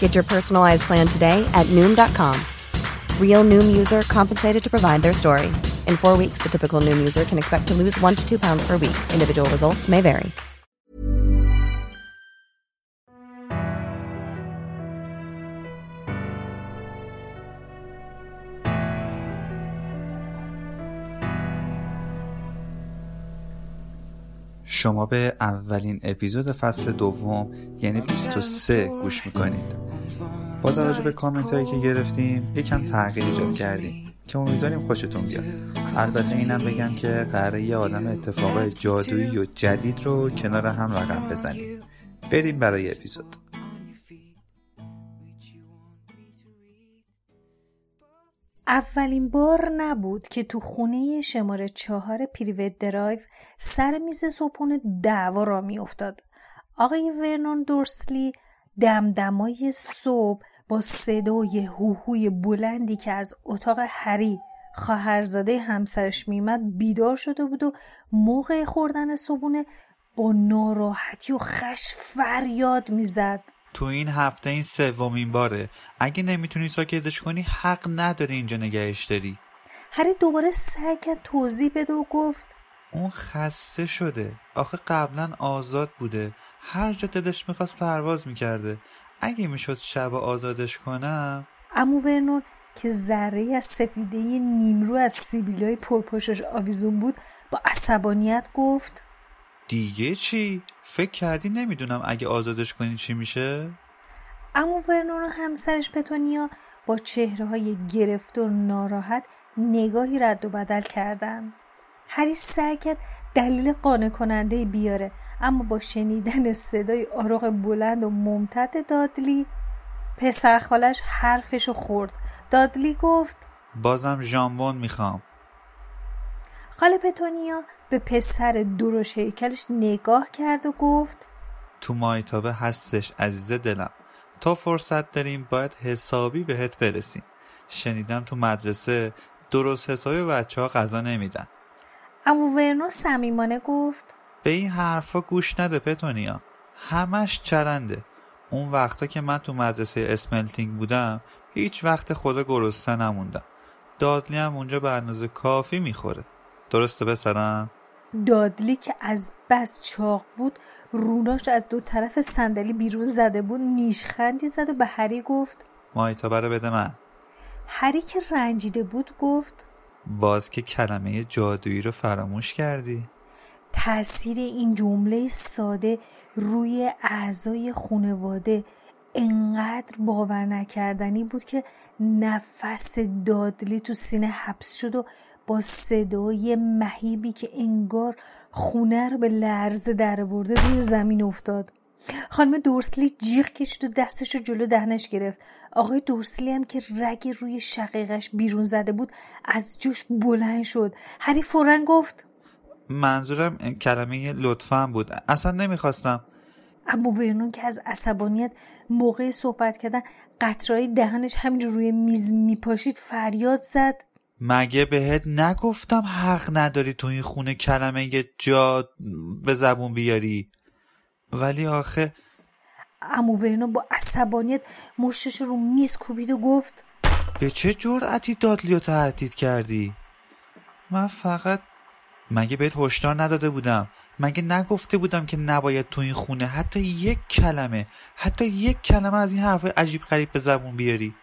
Get your personalized plan today at Noom.com. Real Noom user compensated to provide their story. In four weeks, the typical Noom user can expect to lose one to two pounds per week. Individual results may vary. شما به اولین اپیزود فصل دوم یعنی 23 گوش میکنید با توجه به کامنت هایی که گرفتیم یکم تغییر ایجاد کردیم که امیدواریم خوشتون بیاد. البته اینم بگم که قراره یه آدم اتفاق جادویی و جدید رو کنار هم رقم بزنیم. بریم برای اپیزود. اولین بار نبود که تو خونه شماره چهار پریوت درایو سر میز صبحونه دعوا را میافتاد. آقای ورنون دورسلی دمدمای صبح با صدای هوهوی بلندی که از اتاق هری خواهرزاده همسرش میمد بیدار شده بود و موقع خوردن صبحونه با ناراحتی و خش فریاد می‌زد. تو این هفته این سومین باره. اگه نمی‌تونی ساکتش کنی حق نداری اینجا نگهش داری. هری دوباره سعی کرد توضیح بده و گفت اون خسته شده. آخه قبلا آزاد بوده. هر جا دلش می‌خواست پرواز می‌کرده اگه می‌شد شب آزادش کنم امو ورنون که ذره از سفیده نیمرو از سیبیلای پرپاشش آویزون بود با عصبانیت گفت دیگه چی؟ فکر کردی نمی‌دونم اگه آزادش کنی چی میشه؟ امو ورنون و همسرش پتونیا با چهره های گرفت و ناراحت نگاهی رد و بدل کردن هری سعی کرد دلیل قانع کننده بیاره اما با شنیدن صدای آراغ بلند و ممتد دادلی پسر خالش حرفشو خورد. دادلی گفت بازم ژامبون می‌خوام. خاله پتونیا به پسر درش هیکلش نگاه کرد و گفت تو مایتابه هستش عزیز دلم. تا فرصت داریم باید حسابی بهت برسیم. شنیدم تو مدرسه درست حسابی بچه ها غذا نمیدن. امو ورنو صمیمانه گفت به این حرفا گوش نده پتونیا. همش چرنده. اون وقتا که من تو مدرسه اسملتینگ بودم هیچ وقت خدا گرسنه نموندم. دادلی هم اونجا به اندازه کافی می‌خوره. درسته بسرم؟ دادلی که از بس چاق بود روناش از دو طرف صندلی بیرون زده بود نیشخندی زد و به هری گفت مایتابه رو بده من. هری که رنجیده بود گفت باز که کلمه جادویی رو فراموش کردی. تاثیر این جمله ساده روی اعضای خانواده انقدر باور نکردنی بود که نفس دادلی تو سینه حبس شد و با صدای مهیبی که انگار خونه رو به لرزه در ورده روی زمین افتاد. خانم دورسلی جیغ کشید و دستش رو جلو دهنش گرفت. آقای دورسلی هم که رگ روی شقیقش بیرون زده بود از جوش بلند شد. هری فورا گفت منظورم کلمه لطفا بود. اصلا نمی‌خواستم. اما ورنون که از عصبانیت موقع صحبت کردن قطرهای دهنش همینجور روی میز میپاشید فریاد زد. مگه بهت نگفتم حق نداری تو این خونه کلمه یه جا به زبون بیاری؟ ولی آخه امو ورنون با عصبانیت مشتش رو میز کوبید و گفت به چه جرأتی دادلی رو تهدید کردی؟ من فقط مگه بهت هشدار نداده بودم؟ مگه نگفته بودم که نباید تو این خونه حتی یک کلمه حتی یک کلمه از این حرف عجیب غریب به زبون بیاری؟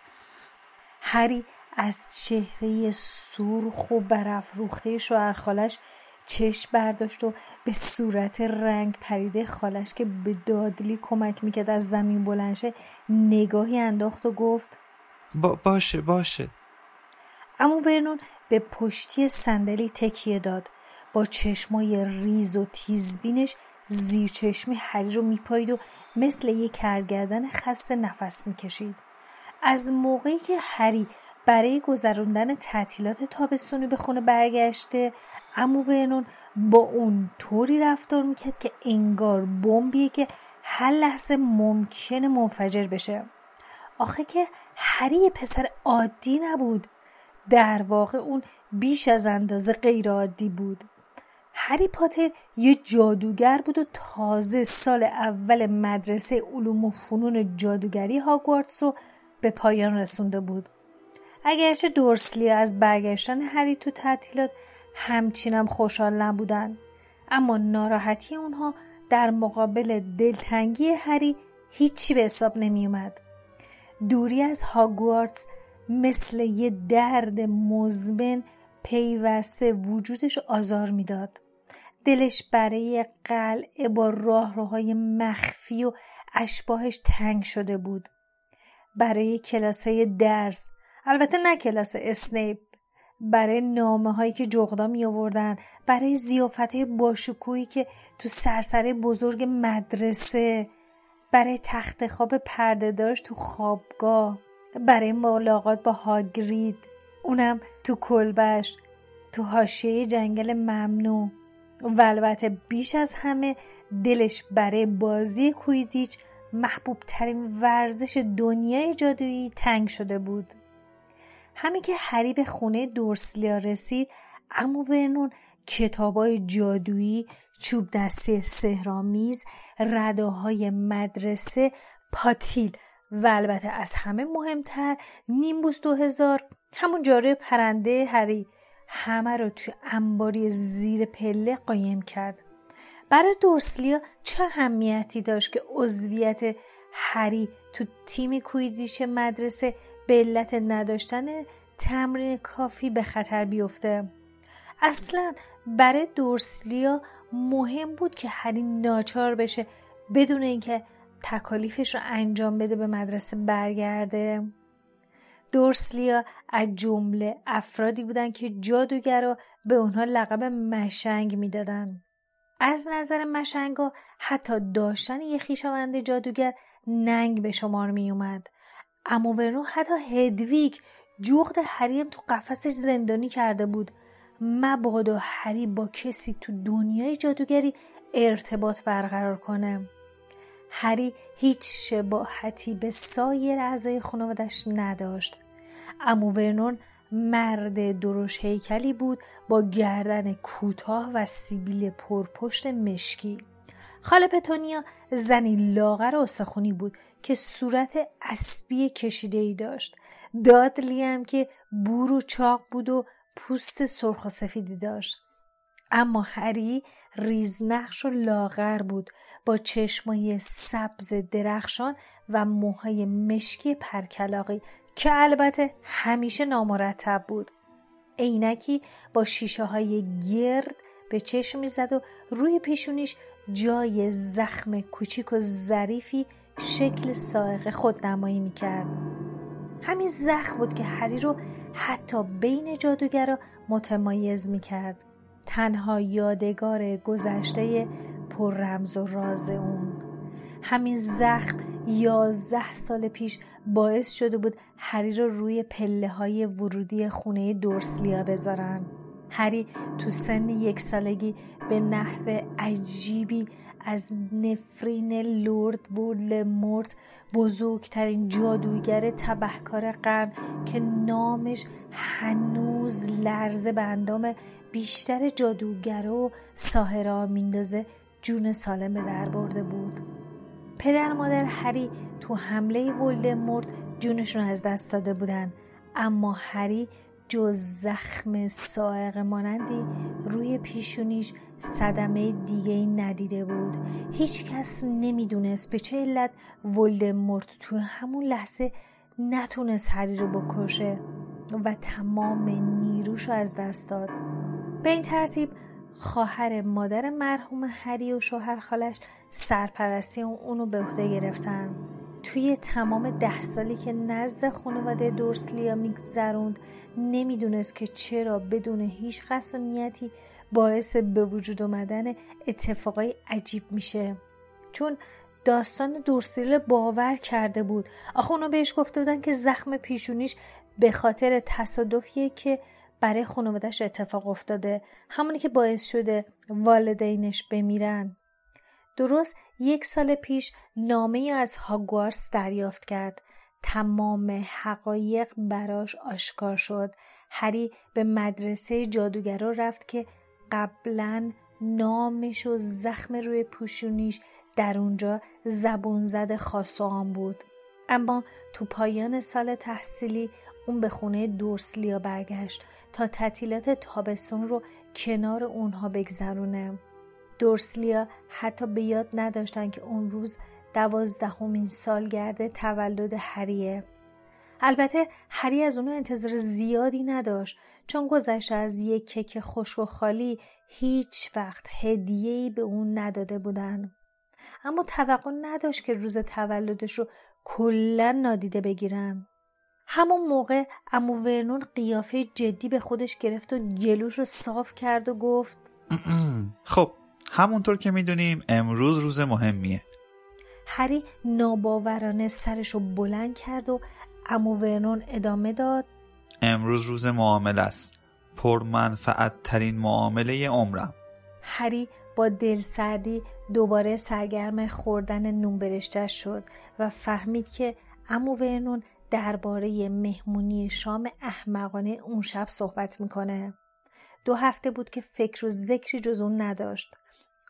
هری از چهره سرخ و برافروخته شوهر خالش چشم برداشت و به صورت رنگ پریده خالش که به دادلی کمک می‌کرد از زمین بلنشه نگاهی انداخت و گفت با باشه باشه. اما ورنون به پشتی صندلی تکیه داد. چشمای ریز و تیزبینش زیر چشمی هری رو میپایید و مثل یک کرگردن خسته نفس می‌کشید. از موقعی که هری برای گذراندن تعطیلات تابستونی به خونه برگشته امو ورنون با اون طوری رفتار می‌کرد که انگار بمبیه که هر لحظه ممکنه منفجر بشه. آخه که هری پسر عادی نبود. در واقع اون بیش از اندازه غیر عادی بود. هری پاتر یه جادوگر بود و تازه سال اول مدرسه علوم و فنون جادوگری هاگوارتس رو به پایان رسونده بود اگرچه دورسلی از برگشتن هری تو تعطیلات همچینم خوشحال نبودن اما ناراحتی اونها در مقابل دلتنگی هری هیچی به حساب نمی اومد. دوری از هاگوارتس مثل یه درد مزمن پیوسته وجودش آزار می‌داد. دلش برای قلعه با راهروهای مخفی و اشباهش تنگ شده بود. برای کلاسه درس البته نه کلاس اسنیپ برای نامه هایی که جغدا می آوردن برای زیافت باشکویی که تو سرسره بزرگ مدرسه برای تخت خواب پرده داشت تو خوابگاه برای ملاقات با هاگرید اونم تو کلبش تو حاشیه جنگل ممنوع و البته بیش از همه دلش برای بازی کویدیچ محبوب ترین ورزش دنیای جادویی تنگ شده بود. همین که هری به خونه دورسلیا رسید اما ورنون کتابای جادویی چوب دستی سهرامیز رداهای مدرسه پاتیل و البته از همه مهمتر نیمبوس دو هزار همون جاره پرنده هری همه رو توی انباری زیر پله قایم کرد. برای دورسلیا چه اهمیتی داشت که عضویت هری تو تیم کویدیش مدرسه به علت نداشتن تمرین کافی به خطر بیفته؟ اصلا برای دورسلیا مهم بود که هری ناچار بشه بدون اینکه تکالیفش رو انجام بده به مدرسه برگرده. دورسلیا از جمله افرادی بودن که جادوگر به اونها لقب مشنگ می‌دادن. از نظر مشنگا حتی داشتن یه خویشاوند جادوگر ننگ به شمار می اومد اما ورنو حتی هدویگ جغد هریم تو قفسش زندانی کرده بود. مبادا هری با کسی تو دنیای جادوگری ارتباط برقرار کنه. هری هیچ شباهتی به سایر اعضای خانوادش نداشت. امو ورنون مرد درش هیکلی بود با گردن کوتاه و سیبیل پرپشت مشکی. خاله پتونیا زنی لاغر و استخونی بود که صورت اسبی کشیده ای داشت. دادلی هم که بور و چاق بود و پوست سرخ و سفیدی داشت. اما هری ریزنقش و لاغر بود. با چشمای سبز درخشان و موهای مشکی پرکلاقی که البته همیشه نامرتب بود. عینکی با شیشه های گرد به چشم می‌زد و روی پیشونیش جای زخم کوچیک و ظریفی شکل سائق خود نمایی می‌کرد. همین زخم بود که هری رو حتی بین جادوگرا متمایز می‌کرد. تنها یادگار گذشته پر رمز و راز اون. همین زخم یازده سال پیش باعث شده بود هری رو روی پله های ورودی خونه دورسلیا بذارن. هری تو سن یک سالگی به نحو عجیبی از نفرین لورد مورت بزرگترین جادوگر تبهکار قرن که نامش هنوز لرزه به اندام بیشتر جادوگر و ساهرا میندازه جون سالم به در برده بود. پدر مادر هری تو حمله ولدمورت جونشون از دست داده بودن. اما هری جز زخم سائق مانندی روی پیشونیش صدمه دیگه ای ندیده بود. هیچ کس نمی‌دونست به چه علت ولدمورت تو همون لحظه نتونست هری رو بکشه و تمام نیروش از دست داد. به این ترتیب خواهر مادر مرحوم هری و شوهر خالش سرپرستی اونو به عهده گرفتن. توی تمام ده سالی که نزد خانواده دورسلیا میگذروند نمی‌دونست که چرا بدون هیچ نیتی باعث به وجود آمدن اتفاقای عجیب میشه. چون داستان دورسیل باور کرده بود. آخه اونا بهش گفته بودن که زخم پیشونیش به خاطر تصادفیه که برای خانوادهش اتفاق افتاده. همونی که باعث شده والدینش بمیرن. درست یک سال پیش نامه از هاگوارس دریافت کرد. تمام حقایق براش آشکار شد. هری به مدرسه جادوگرا رفت که قبلا نامش و زخم روی پوشونیش در اونجا زبون زد خاص و بود. اما تو پایان سال تحصیلی اون به خونه دورسلیا برگشت تا تعطیلات تابستون رو کنار اونها بگذرونه. دورسلیا حتی به یاد نداشتن که اون روز دوازدهمین سالگرد تولد هریه البته هری از اونو انتظار زیادی نداشت چون گذشته از یک کک خوش و خالی هیچ وقت هدیه‌ای به اون نداده بودن. اما توقع نداشت که روز تولدش رو کلا نادیده بگیرن. همون موقع امو ورنون قیافه جدی به خودش گرفت و گلوش رو صاف کرد و گفت خب همونطور که می‌دونیم امروز روز مهمیه. هری ناباورانه سرش رو بلند کرد و امو ورنون ادامه داد. امروز روز معامله است. پرمنفعت ترین معامله عمرم. هری با دلسردی دوباره سرگرم خوردن نون برشته شد و فهمید که امو ورنون درباره مهمونی شام احمقانه اون شب صحبت می‌کنه. دو هفته بود که فکر و ذکری جز اون نداشت.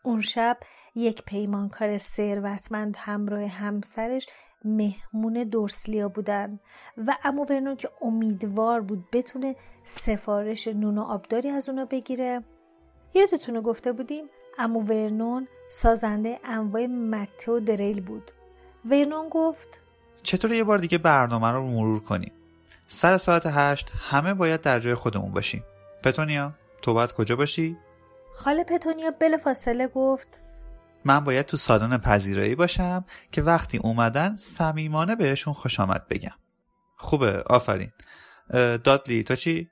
اون شب یک پیمانکار ثروتمند همراه همسرش مهمون دورسلیا بودن و امو ورنون که امیدوار بود بتونه سفارش نون و آبداری از اونا بگیره یادتونه گفته بودیم امو ورنون سازنده انواع مته و دریل بود ورنون گفت چطور یه بار دیگه برنامه رو مرور کنیم سر ساعت هشت همه باید در جای خودمون باشیم پتونیا تو باید کجا باشی؟ خاله پتونیا بل فاصله گفت من باید تو سالن پذیرایی باشم که وقتی اومدن صمیمانه بهشون خوش آمد بگم خوبه آفرین دادلی تو چی؟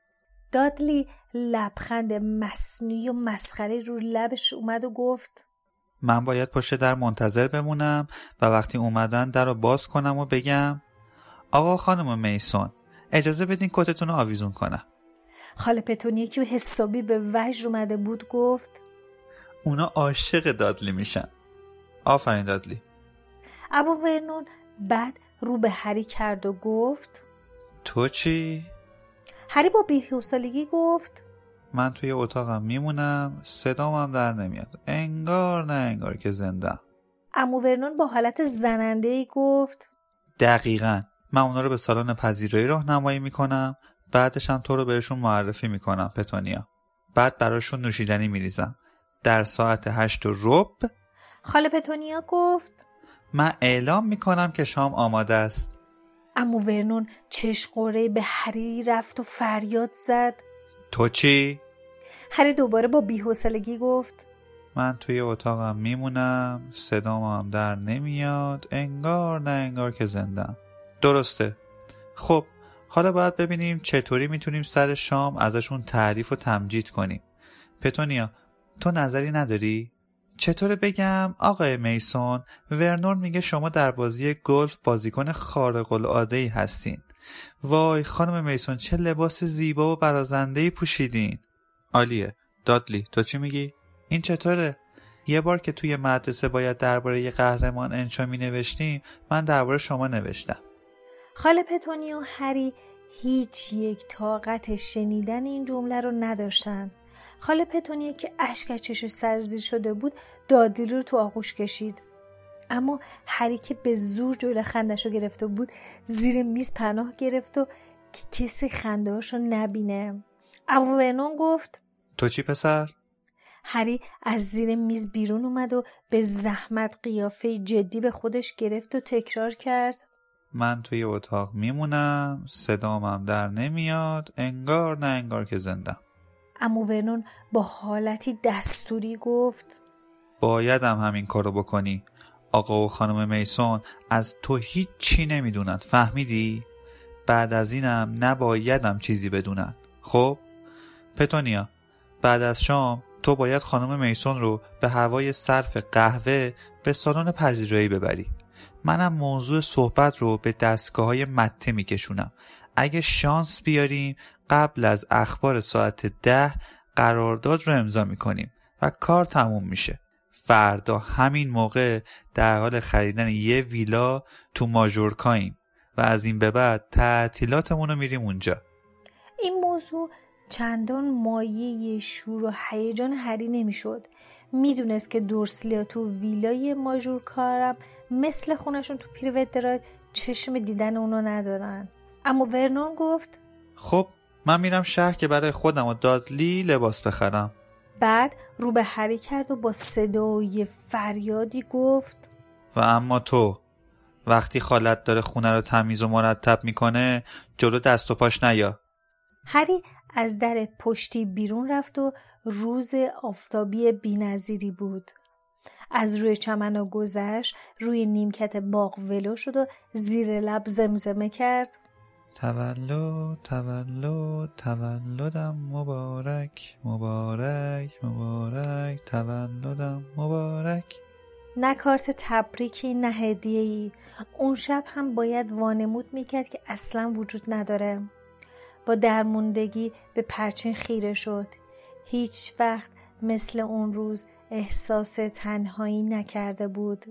دادلی لبخند مصنوعی و مسخره رو لبش اومد و گفت من باید پشت در منتظر بمونم و وقتی اومدن در رو باز کنم و بگم آقا خانم میسون اجازه بدین کتتون رو آویزون کنم. خاله پتونیه که حسابی به وجر اومده بود گفت اونا عاشق دادلی میشن. آفرین دادلی. ابو ورنون بعد رو به هری کرد و گفت تو چی؟ هری با بیحوصلگی گفت من توی اتاقم میمونم صدامم در نمیاد. انگار نه انگار که زنده امو ورنون با حالت زننده ای گفت دقیقا. من اونا رو به سالن پذیرایی راهنمایی می‌کنم بعدش هم تو رو بهشون معرفی می‌کنم پتونیا. بعد براشون نوشیدنی میریزم. در ساعت هشت و رب خاله پتونیا گفت من اعلام می‌کنم که شام آماده است. امو ورنون چشقوره به هری رفت و فریاد زد. تو چی؟ هری دوباره با بیحوصلگی گفت. من توی اتاقم میمونم صدام هم در نمیاد انگار نه انگار که زندم. درسته. خب حالا باید ببینیم چطوری می‌تونیم سر شام ازشون تعریف و تمجید کنیم. پتونیا تو نظری نداری؟ چطوره بگم؟ آقای میسون ورنور میگه شما در بازی گلف بازیکن خارق العاده ای هستین. وای خانم میسون چه لباس زیبا و برازنده پوشیدین. عالیه. دادلی تو چی میگی؟ این چطوره؟ یه بار که توی مدرسه باید درباره یه قهرمان انشا می نوشتیم من درباره شما نوشتم. خاله پتونی و هری هیچ یک طاقت شنیدن این جمله رو نداشتن. خاله پتونیه که اشک چشش سرزیر شده بود دادلی رو تو آغوش کشید. اما هری که به زور جلو خندش رو گرفته بود زیر میز پناه گرفت و که کسی خنده رو نبینه. اما ورنون گفت. تو چی پسر؟ هری از زیر میز بیرون اومد و به زحمت قیافه جدی به خودش گرفت و تکرار کرد. من توی اتاق میمونم صدامم در نمیاد انگار نه انگار که زندم. امو ورنون با حالتی دستوری گفت. بایدم همین کارو بکنی. آقا و خانم میسون از تو هیچ چی نمی‌دونن فهمیدی؟ بعد از اینم نبایدم چیزی بدونن خب؟ پتونیا بعد از شام تو باید خانم میسون رو به هوای صرف قهوه به سالن پذیرایی ببری منم موضوع صحبت رو به دستگاه های مته میکشونم اگه شانس بیاریم قبل از اخبار ساعت ده قرارداد رو امضا می‌کنیم و کار تموم میشه فردا همین موقع در حال خریدن یه ویلا تو ماژورکاییم و از این به بعد تعطیلاتمون رو میریم اونجا. این موضوع چندان مایه شور و هیجان هری نمی‌شد. می‌دونست که دورسلیا تو ویلای ماژورکارم مثل خونشون تو پیروت درایو چشم دیدن اونو ندارن. اما ورنون گفت خب من میرم شهر که برای خودم و دادلی لباس بخرم. بعد رو به هری کرد و با صدای فریادی گفت و اما تو وقتی خالت داره خونه رو تمیز و مرتب می‌کنه جلو دست و پاش نیا. هری از در پشتی بیرون رفت و روز آفتابی بینظیری بود. از روی چمن و گذشت روی نیمکت باغ ولو شد و زیر لب زمزمه کرد. تولد تولد تولدم مبارک مبارک مبارک تولدم مبارک. نه کارت تبریکی نه هدیه ای اون شب هم باید وانمود می‌کرد که اصلا وجود نداره. با درموندگی به پرچین خیره شد. هیچ وقت مثل اون روز احساس تنهایی نکرده بود.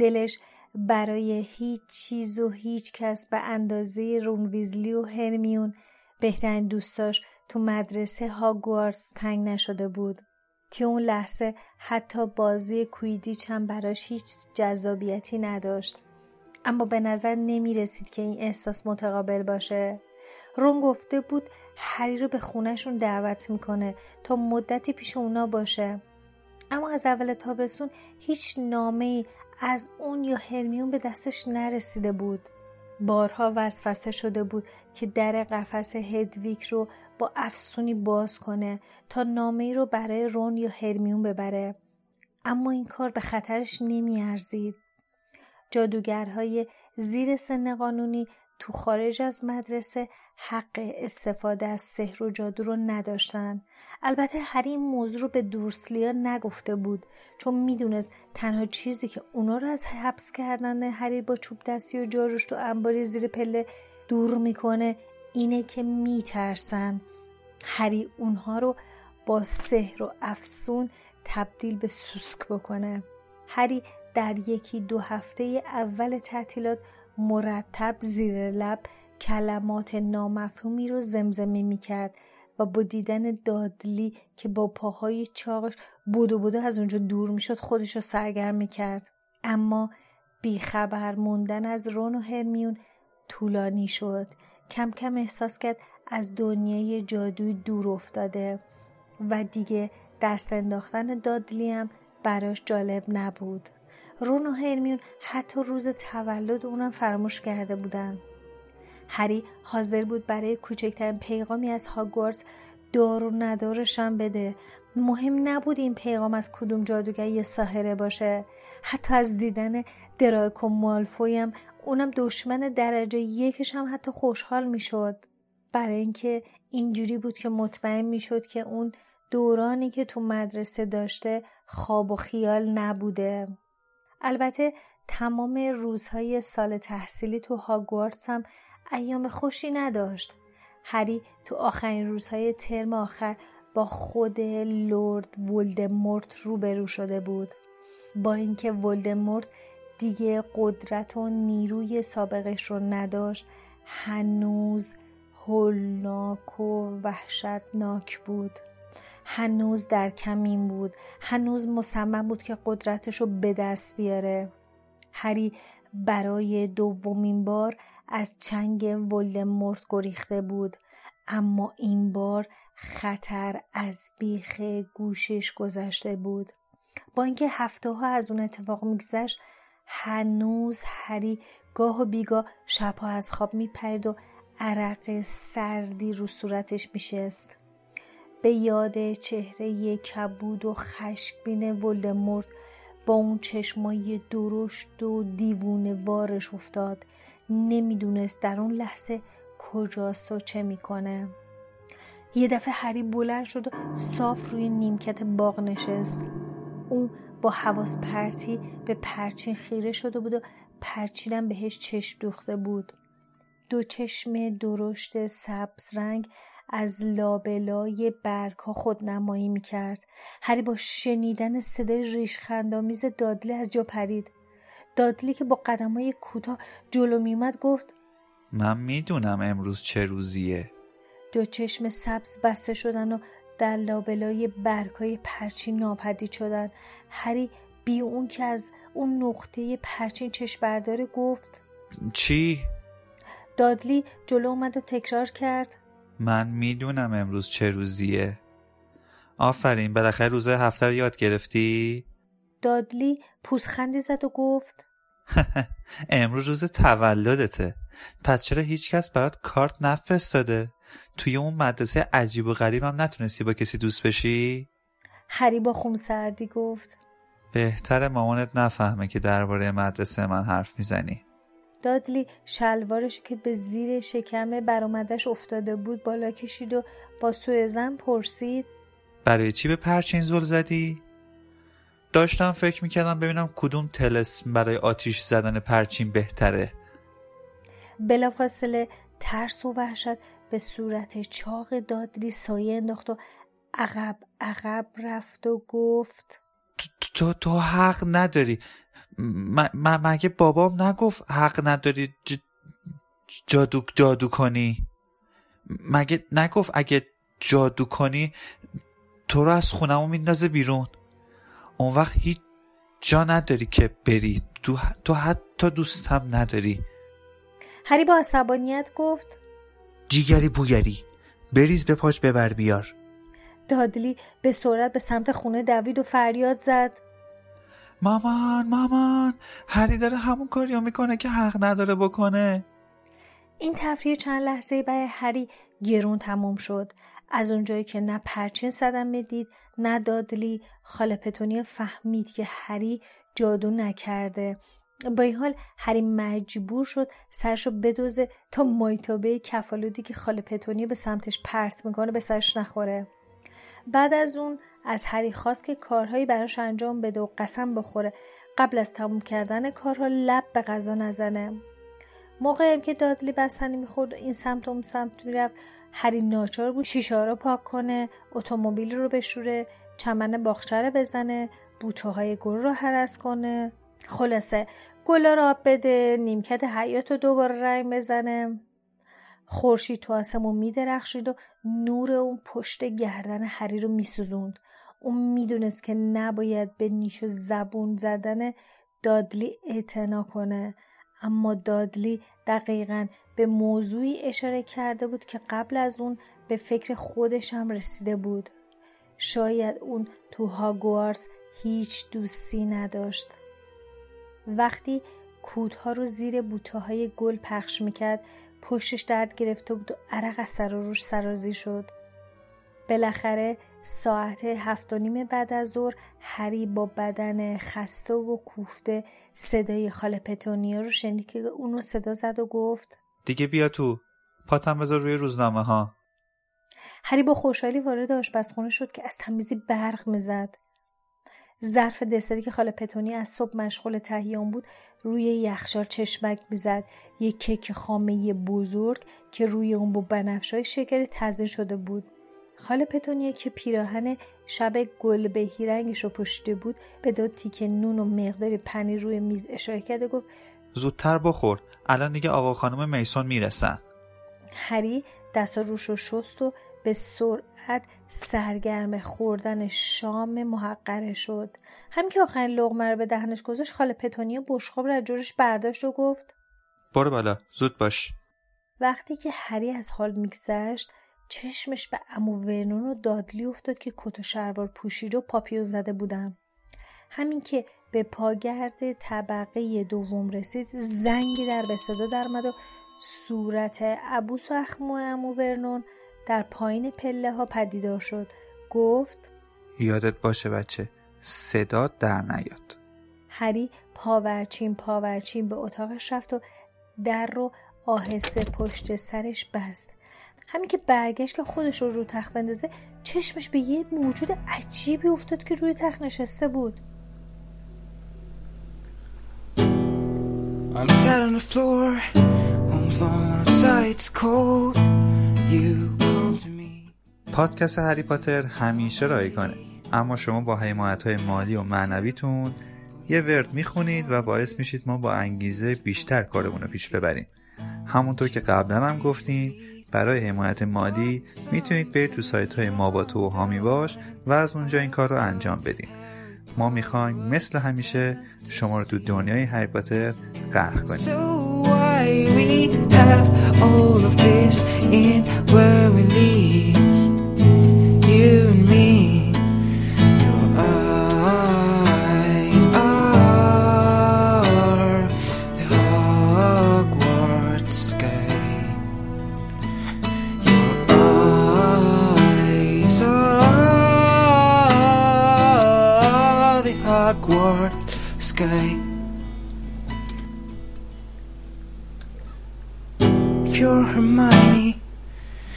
دلش برای هیچ چیز و هیچ کس به اندازه رون ویزلی و هرمیون بهترین دوستاش تو مدرسه هاگوارتس تنگ نشده بود. که اون لحظه حتی بازی کویدیچ هم براش هیچ جذابیتی نداشت. اما به نظر نمی رسید که این احساس متقابل باشه. رون گفته بود هری رو به خونهشون دعوت می‌کنه تا مدتی پیش اونا باشه. اما از اول تابستون هیچ نامه از اون یا هرمیون به دستش نرسیده بود. بارها وسوسه شده بود که در قفس هدویک رو با افسونی باز کنه تا نامه رو برای رون یا هرمیون ببره. اما این کار به خطرش نمیارزید. جادوگرهای زیر سن قانونی تو خارج از مدرسه حق استفاده از سحر و جادو رو نداشتن. البته هری این موضوع رو به دورسلیا نگفته بود چون می‌دونست تنها چیزی که اونا رو از حبس کردن هری با چوب دستی و جاروش تو انباری زیر پله دور می‌کنه اینه که میترسن. هری اونها رو با سحر و افسون تبدیل به سوسک بکنه. هری در یکی دو هفته اول تعطیلات مرتب زیر لب کلمات نامفهومی رو زمزمه می کرد و با دیدن دادلی که با پاهای چاقش بودو بودو از اونجا دور می شد خودش رو سرگرم می کرد. اما بیخبر موندن از رون و هرمیون طولانی شد. کم کم احساس کرد از دنیای جادوی دور افتاده و دیگه دست انداختن دادلی هم براش جالب نبود. رون و هرمیون حتی روز تولد اونم فراموش کرده بودن. هری حاضر بود برای کوچکترین پیغامی از هاگوارتس دار و ندارشم بده. مهم نبود این پیغام از کدوم جادوگر یا ساحره باشه. حتی از دیدن دراکو مالفویم اونم دشمن درجه یکش هم حتی خوشحال می‌شد. برای اینکه اینجوری بود که مطمئن می‌شد که اون دورانی که تو مدرسه داشته خواب و خیال نبوده. البته تمام روزهای سال تحصیلی تو هاگوارتس هم ایام خوشی نداشت. هری تو آخرین روزهای ترم آخر با خود لورد ولدمورت روبرو شده بود. با اینکه ولدمورت دیگه قدرت و نیروی سابقش رو نداشت هنوز هولناک و وحشتناک بود. هنوز در کمین بود هنوز مصمم بود که قدرتش رو به دست بیاره. هری برای دومین بار از چنگ ولدمورت گریخته بود اما این بار خطر از بیخ گوشش گذشته بود. با اینکه هفته ها از اون اتفاق میگذشت هنوز هری گاه و بیگاه شبها از خواب میپرید و عرق سردی رو صورتش میشست. به یاد چهره کبود و خشکبین ولدمورت با اون چشمای درشت و دیوونه وارش افتاد. نمی‌دونست در اون لحظه کجاست و چه می‌کنه. یه دفعه هری بلند شد و صاف روی نیمکت باغ نشست. اون با حواس پرتی به پرچین خیره شده بود و پرچینم بهش چشم دوخته بود. دو چشم درشت سبز رنگ از لابلای برگها خود نمایی می کرد. هری با شنیدن صدای ریشخندامیز دادلی از جا پرید. دادلی که با قدمای کوتاه جلو میومد گفت من می‌دونم امروز چه روزیه دو چشم سبز بسته شدن و در لابلای برگهای پرچین ناپدید شدن هری بی اون که از اون نقطه پرچین چشم برداره گفت چی؟ دادلی جلو اومد و تکرار کرد من می‌دونم امروز چه روزیه. آفرین بالاخره روزای هفته رو یاد گرفتی؟ دادلی پوزخندی زد و گفت امروز روز تولدته. پس چرا هیچکس برات کارت نفرستاده؟ توی اون مدرسه عجیب و غریب هم نتونستی با کسی دوست بشی؟ هری با خونسردی گفت. بهتر مامانت نفهمه که درباره مدرسه من حرف می‌زنی. دادلی شلوارش که به زیر شکم برامدش افتاده بود بالا کشید و با سوء زن پرسید برای چی به پرچین زل زدی؟ داشتم فکر می‌کردم ببینم کدوم تلسم برای آتیش زدن پرچین بهتره بلافاصله ترس و وحشت به صورت چاق دادلی سایه انداخت و عقب عقب رفت و گفت تو تو حق نداری مگه بابام نگفت حق نداری جادو جادو کنی؟ مگه نگفت اگه جادو کنی تو رو از خونمو میندازه بیرون؟ اون وقت هیچ جا نداری که بری. تو, تو حتی دوستم نداری. هری با عصبانیت گفت جیگری بوگری بریز به پاش ببر بیار. دادلی به سرعت به سمت خونه دوید و فریاد زد. مامان مامان هری داره همون کاریو می‌کنه که حق نداره بکنه. این تفریح چند لحظه برای هری گرون تموم شد. از اونجایی که نه پرچین صدمه دید نه دادلی خاله پتونی فهمید که هری جادو نکرده. با این حال هری مجبور شد سرشو بدوزه تا مایتابه کفالودی که خاله پتونی به سمتش پرت می‌کنه به سرش نخوره. بعد از اون از هری خواست که کارهایی براش انجام بده و قسم بخوره. قبل از تموم کردن کارها لب به غذا نزنه. موقعی که دادلی بستنی می‌خورد این سمت و اون سمت می‌رفت. هری ناچار بود شیشه رو پاک کنه اتومبیل رو بشوره چمن باغچه رو بزنه بوته های گل رو هرس کنه. خلاصه گلا رو آب بده نیمکت حیات رو دوباره رنگ بزنه. خورشید تو آسمون میدرخشید و نور اون پشت گردن هری رو میسوزوند. اون می‌دونست که نباید به نیش و زبون زدن دادلی اعتنا کنه. اما دادلی دقیقا به موضوعی اشاره کرده بود که قبل از اون به فکر خودش هم رسیده بود. شاید اون تو هاگوارس هیچ دوستی نداشت. وقتی کودها رو زیر بوته های گل پخش می‌کرد پشتش درد گرفته بود و عرق از سر و روش سرازی شد. بالاخره ساعت هفت و نیم بعد از ظهر هری با بدن خسته و کوفته صدای خاله پتونیا رو شنید که اونو صدا زد و گفت دیگه بیا تو. پاتم بذار روی روزنامه ها هری با خوشحالی وارد آشپزخونه شد که از تمیزی برق می‌زد. ظرف دسری که خاله پتونی از صبح مشغول تهیه بود روی یخچال چشمک می‌زد. یک کیک خامه بزرگ که روی اون با بنفشای شکر تزه شده بود. خاله پتونیا که پیراهن شب گل بهی رنگش رو پشته بود به دو تیکه نون و مقداری پنیر روی میز اشاره کرد و گفت زودتر بخور. الان دیگه آقا خانم میسون می‌رسن. هری دستا روش رو شست و به سرعت سرگرم خوردن شام محقره شد. همین که آخرین لغمه رو به دهنش گذاشت خاله پتونیا بشخاب رو جورش برداشت و گفت برو بالا زود باش. وقتی که هری از حال میگذشت چشمش به امو ورنون و دادلی افتاد که کت و شلوار پوشید و پاپیو زده بودن. همین که به پاگرد طبقه دوم رسید زنگی در به صدا درمد و صورت عبوس و اخمو امو ورنون در پایین پله ها پدیدار شد. گفت یادت باشه بچه صدا در نیاد. هری پاورچین پاورچین به اتاقش رفت و در رو آهسته پشت سرش بست. همین که برگشت که خودش رو رو تخت بندازه چشمش به یه موجود عجیبی افتاد که روی تخت نشسته بود. I'm sat on the floor Home's warm outside it's cold. You come to me. پادکست هری پاتر همیشه رایگانه. اما شما با حمایت های مالی و معنویتون یه ورد می‌خونید و باعث میشید ما با انگیزه بیشتر کارمون رو پیش ببریم. همونطور که قبلا هم گفتیم برای حمایت مالی می‌تونید برید تو سایت های ماباتو و هامی باش و از اونجا این کار رو انجام بدین. ما می‌خوایم مثل همیشه شما رو تو دنیای هری پاتر غرق کنیم. Sky. If you're Hermione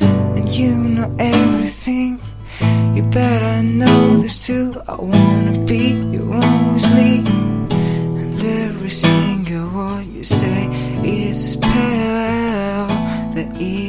and you know everything, you better know this too. I wanna be your sleep, and every single word you say is a spell that even